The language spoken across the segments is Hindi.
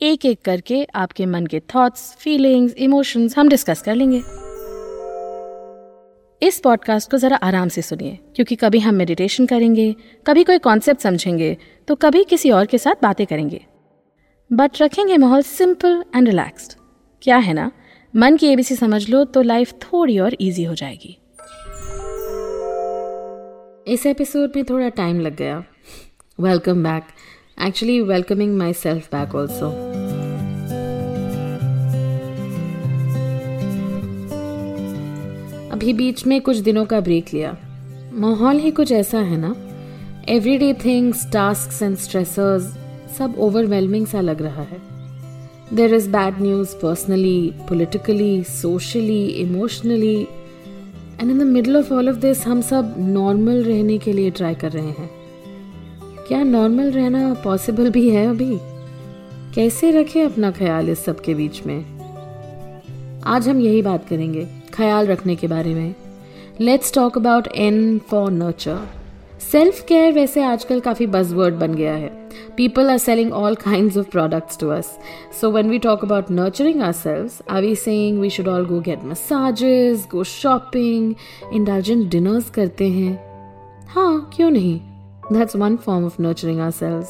एक एक करके आपके मन के थॉट्स फीलिंग्स इमोशंस हम डिस्कस कर लेंगे। इस पॉडकास्ट को ज़रा आराम से सुनिए, क्योंकि कभी हम मेडिटेशन करेंगे, कभी कोई कॉन्सेप्ट समझेंगे तो कभी किसी और के साथ बातें करेंगे। बट रखेंगे माहौल सिंपल एंड रिलैक्स्ड क्या है ना? मन की एबीसी समझ लो तो लाइफ थोड़ी और इजी हो जाएगी। इस एपिसोड में थोड़ा टाइम लग गया। Welcome back welcoming myself back also अभी बीच में कुछ दिनों का ब्रेक लिया। माहौल ही कुछ ऐसा है ना? Everyday things task and stressors सब ओवरवेलमिंग सा लग रहा है। There is bad news personally politically socially emotionally and in the middle of all of this हम सब नॉर्मल रहने के लिए ट्राई कर रहे हैं। क्या नॉर्मल रहना पॉसिबल भी है अभी? कैसे रखें अपना ख्याल इस सब के बीच में? आज हम यही बात करेंगे, ख्याल रखने के बारे में। Let's talk about N for nurture self care वैसे आजकल काफ़ी बजवर्ड बन गया है। People are selling all kind of products to us so when we talk about nurturing ourselves are we saying we should all go get massages go shopping indulgent dinners करते हैं? हाँ क्यों नहीं? Form of nurturing ourselves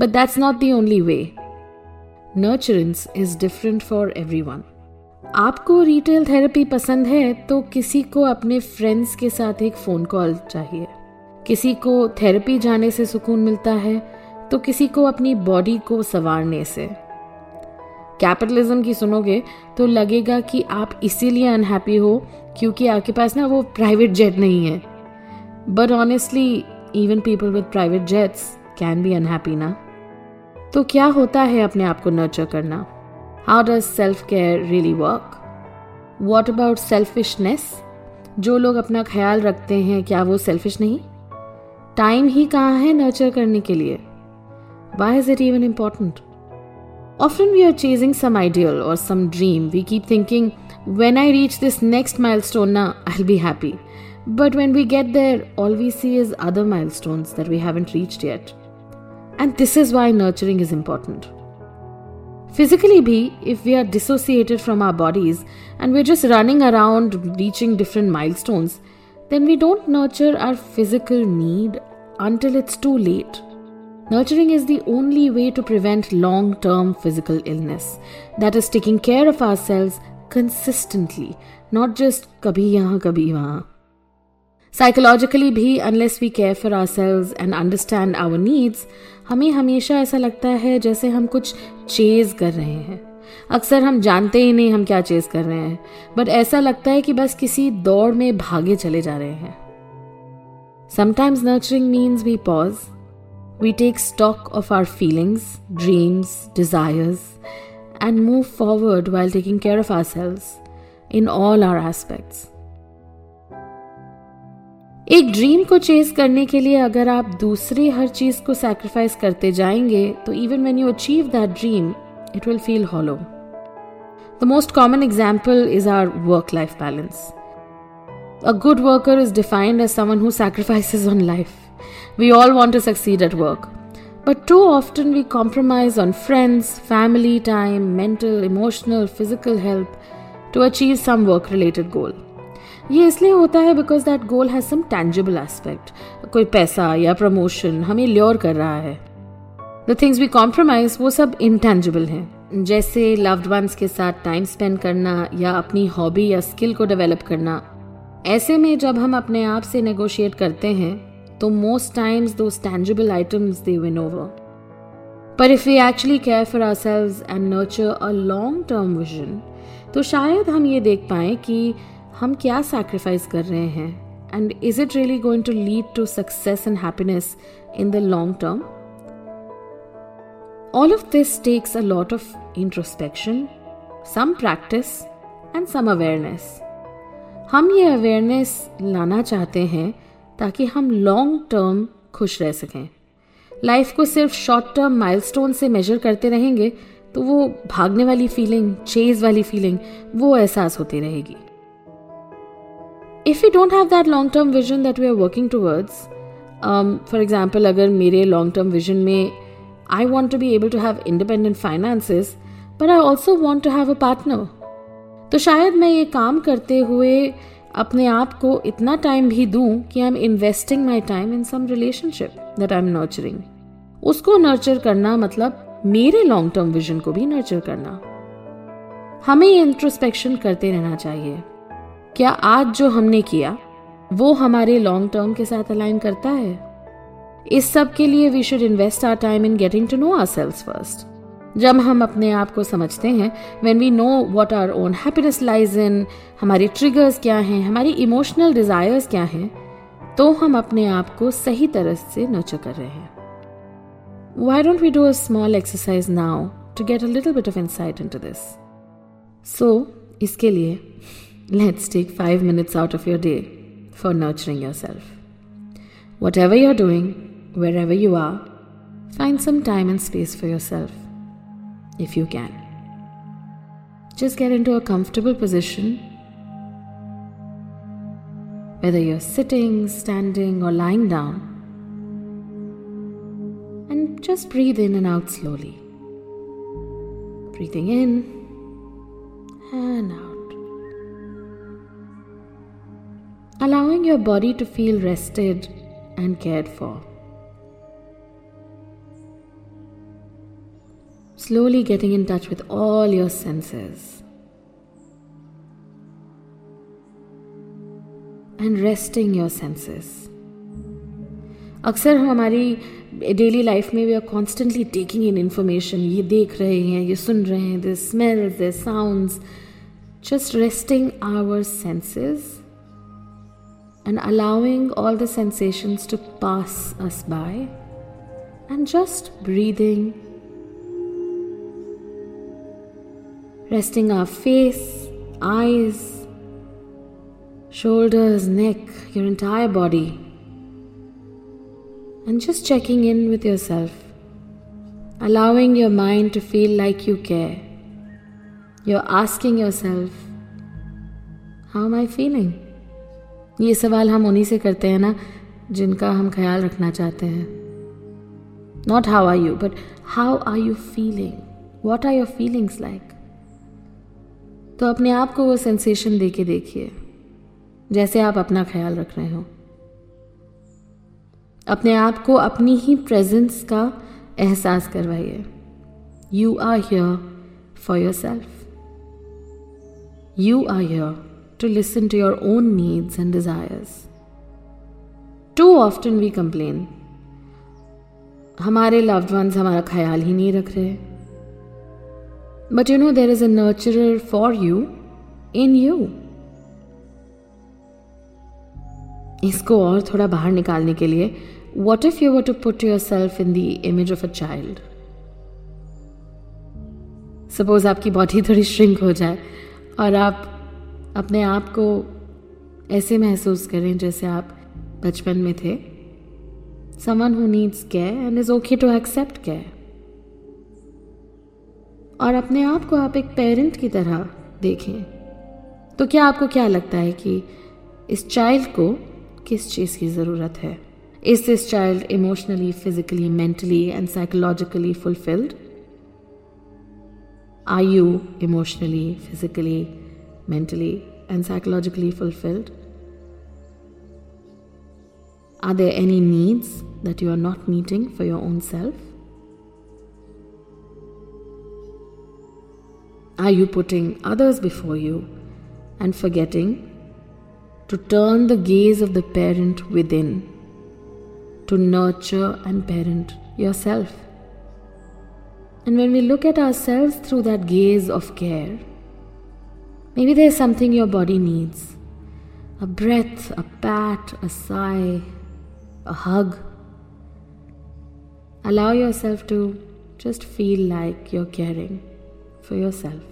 but that's not the only way nurturance is different for every one आपको रिटेल थेरेपी पसंद है तो किसी को अपने फ्रेंड्स के साथ एक फ़ोन कॉल चाहिए। किसी को थेरेपी जाने से सुकून मिलता है तो किसी को अपनी बॉडी को संवारने से। कैपिटलिज्म की सुनोगे तो लगेगा कि आप इसीलिए अनहैप्पी हो, क्योंकि आपके पास ना वो प्राइवेट जेट नहीं है। But honestly even people with private jets can be unhappy ना? तो क्या होता है अपने आप को नर्चर करना? How does self care really work what about selfishness जो लोग अपना ख्याल रखते हैं क्या वो सेल्फिश नहीं? टाइम ही कहाँ है नर्चर करने के लिए? Why is it even important Often we are chasing some ideal or some dream. We keep thinking, when I reach this next milestone, now I'll be happy. But when we get there, all we see is other milestones that we haven't reached yet. And this is why nurturing is important. Physically, bhi, if we are dissociated from our bodies and we're just running around reaching different milestones, then we don't nurture our physical need until it's too late. Nurturing is the only way to prevent long term physical illness. That is taking care of ourselves consistently, not just kabhi yahan, kabhi wahan. Psychologically भी unless we care for ourselves and understand our needs हमें हमेशा ऐसा लगता है जैसे हम कुछ चेज कर रहे हैं। अक्सर हम जानते ही नहीं हम क्या चेज कर रहे हैं बट ऐसा लगता है कि बस किसी दौड़ में भागे चले जा रहे हैं। Sometimes nurturing means we pause we take stock of our feelings dreams desires and move forward while taking care of ourselves in all our aspects एक ड्रीम को चेज करने के लिए अगर आप दूसरी हर चीज़ को सेक्रीफाइस करते जाएँगे तो even when you achieve that dream it will feel hollow the most common example is our work life balance a good worker is defined as someone who sacrifice on life we all want to succeed at work but too often we compromise on friends family time mental emotional physical health to achieve some work related goals ये इसलिए होता है because that goal has some tangible aspect कोई पैसा या प्रमोशन हमें ल्योर कर रहा है। द थिंग्स वी कॉम्प्रोमाइज वो सब इंटेंजिबल हैं। जैसे लव्ड वंस के साथ टाइम स्पेंड करना या अपनी हॉबी या स्किल को डेवलप करना। ऐसे में जब हम अपने आप से नेगोशिएट करते हैं तो मोस्ट टाइम्स दो tangible items they win over पर if we actually care for ourselves and nurture a long term vision तो शायद हम ये देख पाए कि हम क्या सैक्रिफाइस कर रहे हैं? And is it really going to lead to success and happiness in the long term all of this takes a lot of introspection, some practice, and some awareness. हम ये अवेयरनेस लाना चाहते हैं ताकि हम लॉन्ग टर्म खुश रह सकें। लाइफ को सिर्फ़ शॉर्ट टर्म माइलस्टोन से मेजर करते रहेंगे तो वो भागने वाली फीलिंग चेज वाली फीलिंग वो एहसास होती रहेगी। If you don't have that long term vision that we are working towards for example अगर मेरे लॉन्ग टर्म विजन में I want to be able to have independent finances but I also want to have a partner तो शायद मैं ये काम करते हुए अपने आप को इतना टाइम भी दूँ कि I am investing my time in some relationship that I am nurturing उसको नर्चर करना मतलब मेरे लॉन्ग टर्म विजन को भी नर्चर करना। हमें ये इंट्रोस्पेक्शन करते रहना चाहिए। क्या आज जो हमने किया, वो हमारे लॉन्ग टर्म के साथ अलाइन करता है? इस सब के लिए we should invest our time in getting to know ourselves first जब हम अपने आप को समझते हैं when we know what our own happiness lies in हमारी ट्रिगर्स क्या हैं, हमारी इमोशनल डिजायर्स क्या हैं तो हम अपने आप को सही तरह से नर्चर कर रहे हैं। Why don't we do a small exercise now to get a little bit of insight into this so इसके लिए let's take five minutes out of your day for nurturing yourself. Whatever you're doing, wherever you are, find some time and space for yourself if you can. Just get into a comfortable position, whether you're sitting, standing, or lying down, and just breathe in and out slowly. Breathing in and out. Allowing your body to feel rested and cared for. slowly getting in touch with all your senses. And resting your senses. अक्सर हम हमारी डेली लाइफ में we are constantly taking in information ये देख रहे हैं ये सुन रहे हैं this smells this sounds just resting our senses and allowing all the sensations to pass us by and just breathing resting our face, eyes, shoulders, neck, your entire body, and just checking in with yourself, allowing your mind to feel like you care. You're asking yourself, How am I feeling? ये सवाल हम उन्हीं से करते हैं ना, जिनका हम ख्याल रखना चाहते हैं। Not how are you but how are you feeling what are your feelings like तो अपने आप को वो सेंसेशन दे के देखिए, जैसे आप अपना ख्याल रख रहे हो। अपने आप को अपनी ही प्रेजेंस का एहसास करवाइए। You are here for yourself you are here to listen to your own needs and desires too often we complain हमारे लव्ड वंस हमारा ख्याल ही नहीं रख रहे. But you know, there is a nurturer for you in you. इसको और थोड़ा बाहर निकालने के लिए what if you were to put yourself in the image of a child suppose आपकी बॉडी थोड़ी श्रिंक हो जाए और आप अपने आप को ऐसे महसूस करें जैसे आप बचपन में थे। Someone who needs care and is okay to accept care और अपने आप को आप एक पेरेंट की तरह देखें। तो क्या आपको क्या लगता है कि इस चाइल्ड को किस चीज़ की ज़रूरत है? Is this child emotionally physically mentally and psychologically fulfilled are you emotionally physically mentally and psychologically fulfilled? Are there any needs that you are not meeting for your own self? Are you putting others before you and forgetting to turn the gaze of the parent within, to nurture and parent yourself? And when we look at ourselves through that gaze of care, maybe there's something your body needs a breath, a pat, a sigh, a hug. Allow yourself to just feel like you're caring for yourself.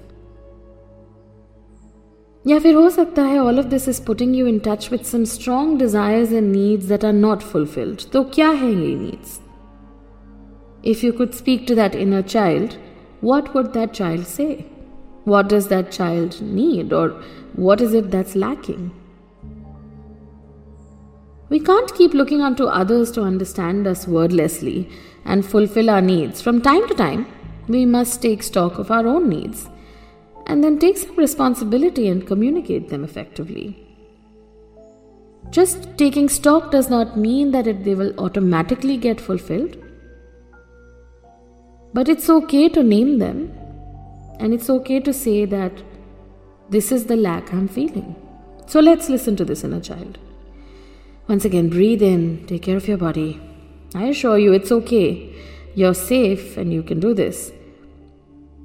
या फिर हो सकता है all of this is putting you in touch with some strong desires and needs that are not fulfilled तो क्या है ये needs if you could speak to that inner child what would that child say? What does that child need, or what is it that's lacking? We can't keep looking unto others to understand us wordlessly and fulfill our needs. From time to time, we must take stock of our own needs and then take some responsibility and communicate them effectively. Just taking stock does not mean that it, they will automatically get fulfilled. But it's okay to name them, and it's okay to say that this is the lack I'm feeling. So let's listen to this inner child. Once again, breathe in, take care of your body. I assure you, it's okay. You're safe and you can do this.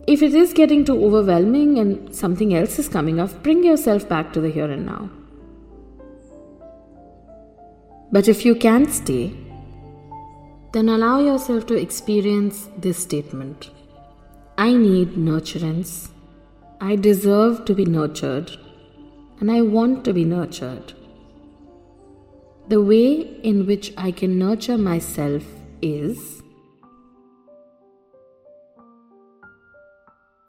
If it is getting too overwhelming and something else is coming up, bring yourself back to the here and now. But if you can't stay, then allow yourself to experience this statement I need nurturance. I deserve to be nurtured. And I want to be nurtured. The way in which I can nurture myself is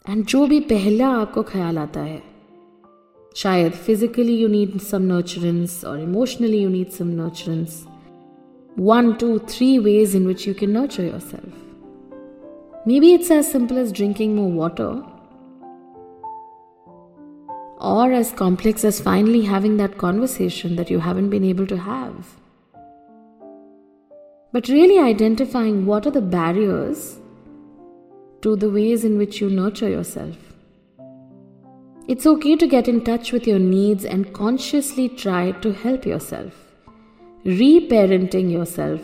and जो भी पहला आपको ख्याल आता है शायद physically you need some nurturance और emotionally you need some nurturance one, two, three ways in which you can nurture yourself. Maybe it's as simple as drinking more water, or as complex as finally having that conversation that you haven't been able to have. But really identifying what are the barriers to the ways in which you nurture yourself. It's okay to get in touch with your needs and consciously try to help yourself, reparenting yourself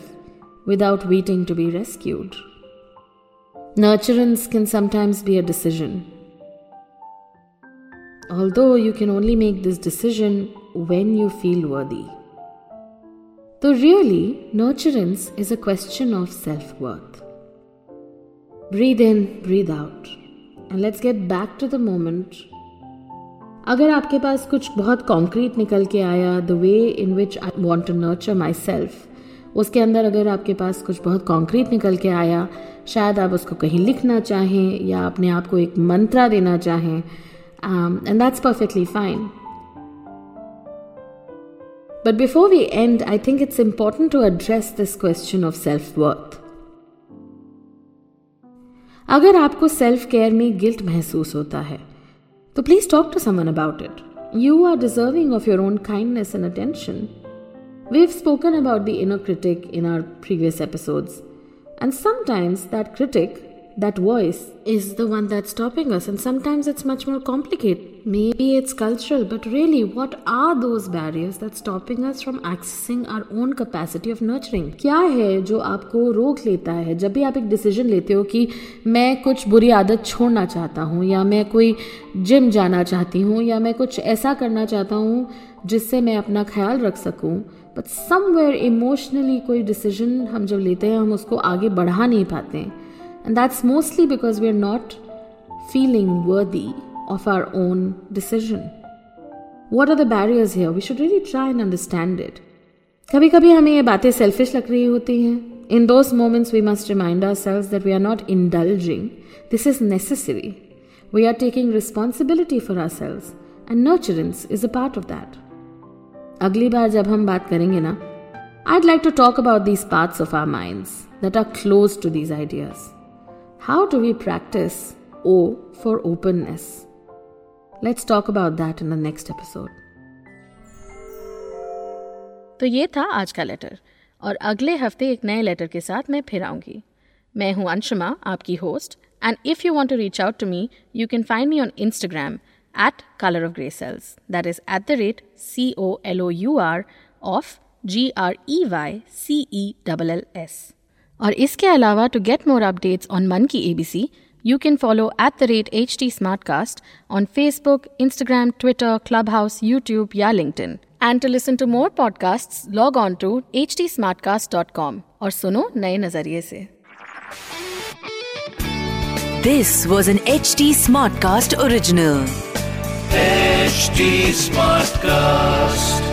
without waiting to be rescued. Nurturance can sometimes be a decision. Although you can only make this decision when you feel worthy. Though really, nurturance is a question of self worth. Breathe in, breathe out. And let's get back to the moment. अगर आपके पास कुछ बहुत कॉन्क्रीट निकल के आया the way in which I want to nurture myself उसके अंदर अगर आपके पास कुछ बहुत कॉन्क्रीट निकल के आया शायद आप उसको कहीं लिखना चाहें या अपने आप को एक मंत्रा देना चाहें and that's perfectly fine But before we end, I think it's important to address this question of self worth. अगर आपको सेल्फ केयर में गिल्ट महसूस होता है तो please talk to someone about it you are deserving of your own kindness and attention have spoken about the inner critic in our previous episodes and sometimes that critic that voice is the one that's stopping us and sometimes it's much more complicated maybe it's cultural but really what are those barriers that's stopping us from accessing our own capacity of nurturing क्या है जो आपको रोक लेता है जब भी आप एक डिसीज़न लेते हो कि मैं कुछ बुरी आदत छोड़ना चाहता हूँ या मैं कोई जिम जाना चाहती हूँ या मैं कुछ ऐसा करना चाहता हूँ जिससे मैं अपना ख्याल रख सकूँ बट समवेयर इमोशनली कोई डिसीज़न हम जब लेते हैं, हम उसको आगे बढ़ा नहीं पाते हैं And that's mostly because we're not feeling worthy of our own decision. What are the barriers here? We should really try and understand it. कभी कभी हमें ये बातें सेल्फिश लग रही होती हैं in those moments we must remind ourselves that we are not indulging this is necessary we are taking responsibility for ourselves and nurturance is a part of that अगली बार जब हम बात करेंगे ना I like to talk about these parts of our minds that are close to these ideas how to we practice O for openness let's talk about that in the next episode तो ये था आज का लेटर और अगले हफ़्ते एक नए लेटर के साथ मैं फिर आऊँगी. मैं हूँ अंशुमा, आपकी host and if you want to reach out to me you can find me on Instagram at color of grey cells that is at the rate c o l o u r of g r e y c e l l s और इसके अलावा to get more updates on Man Ki ABC you can follow at the rate HT Smartcast on Facebook, Instagram, Twitter, Clubhouse, YouTube, या LinkedIn. And to listen to more podcasts, log on to htsmartcast.com और सुनो नए नज़रिए से This was an HT Smartcast HD Smartcast.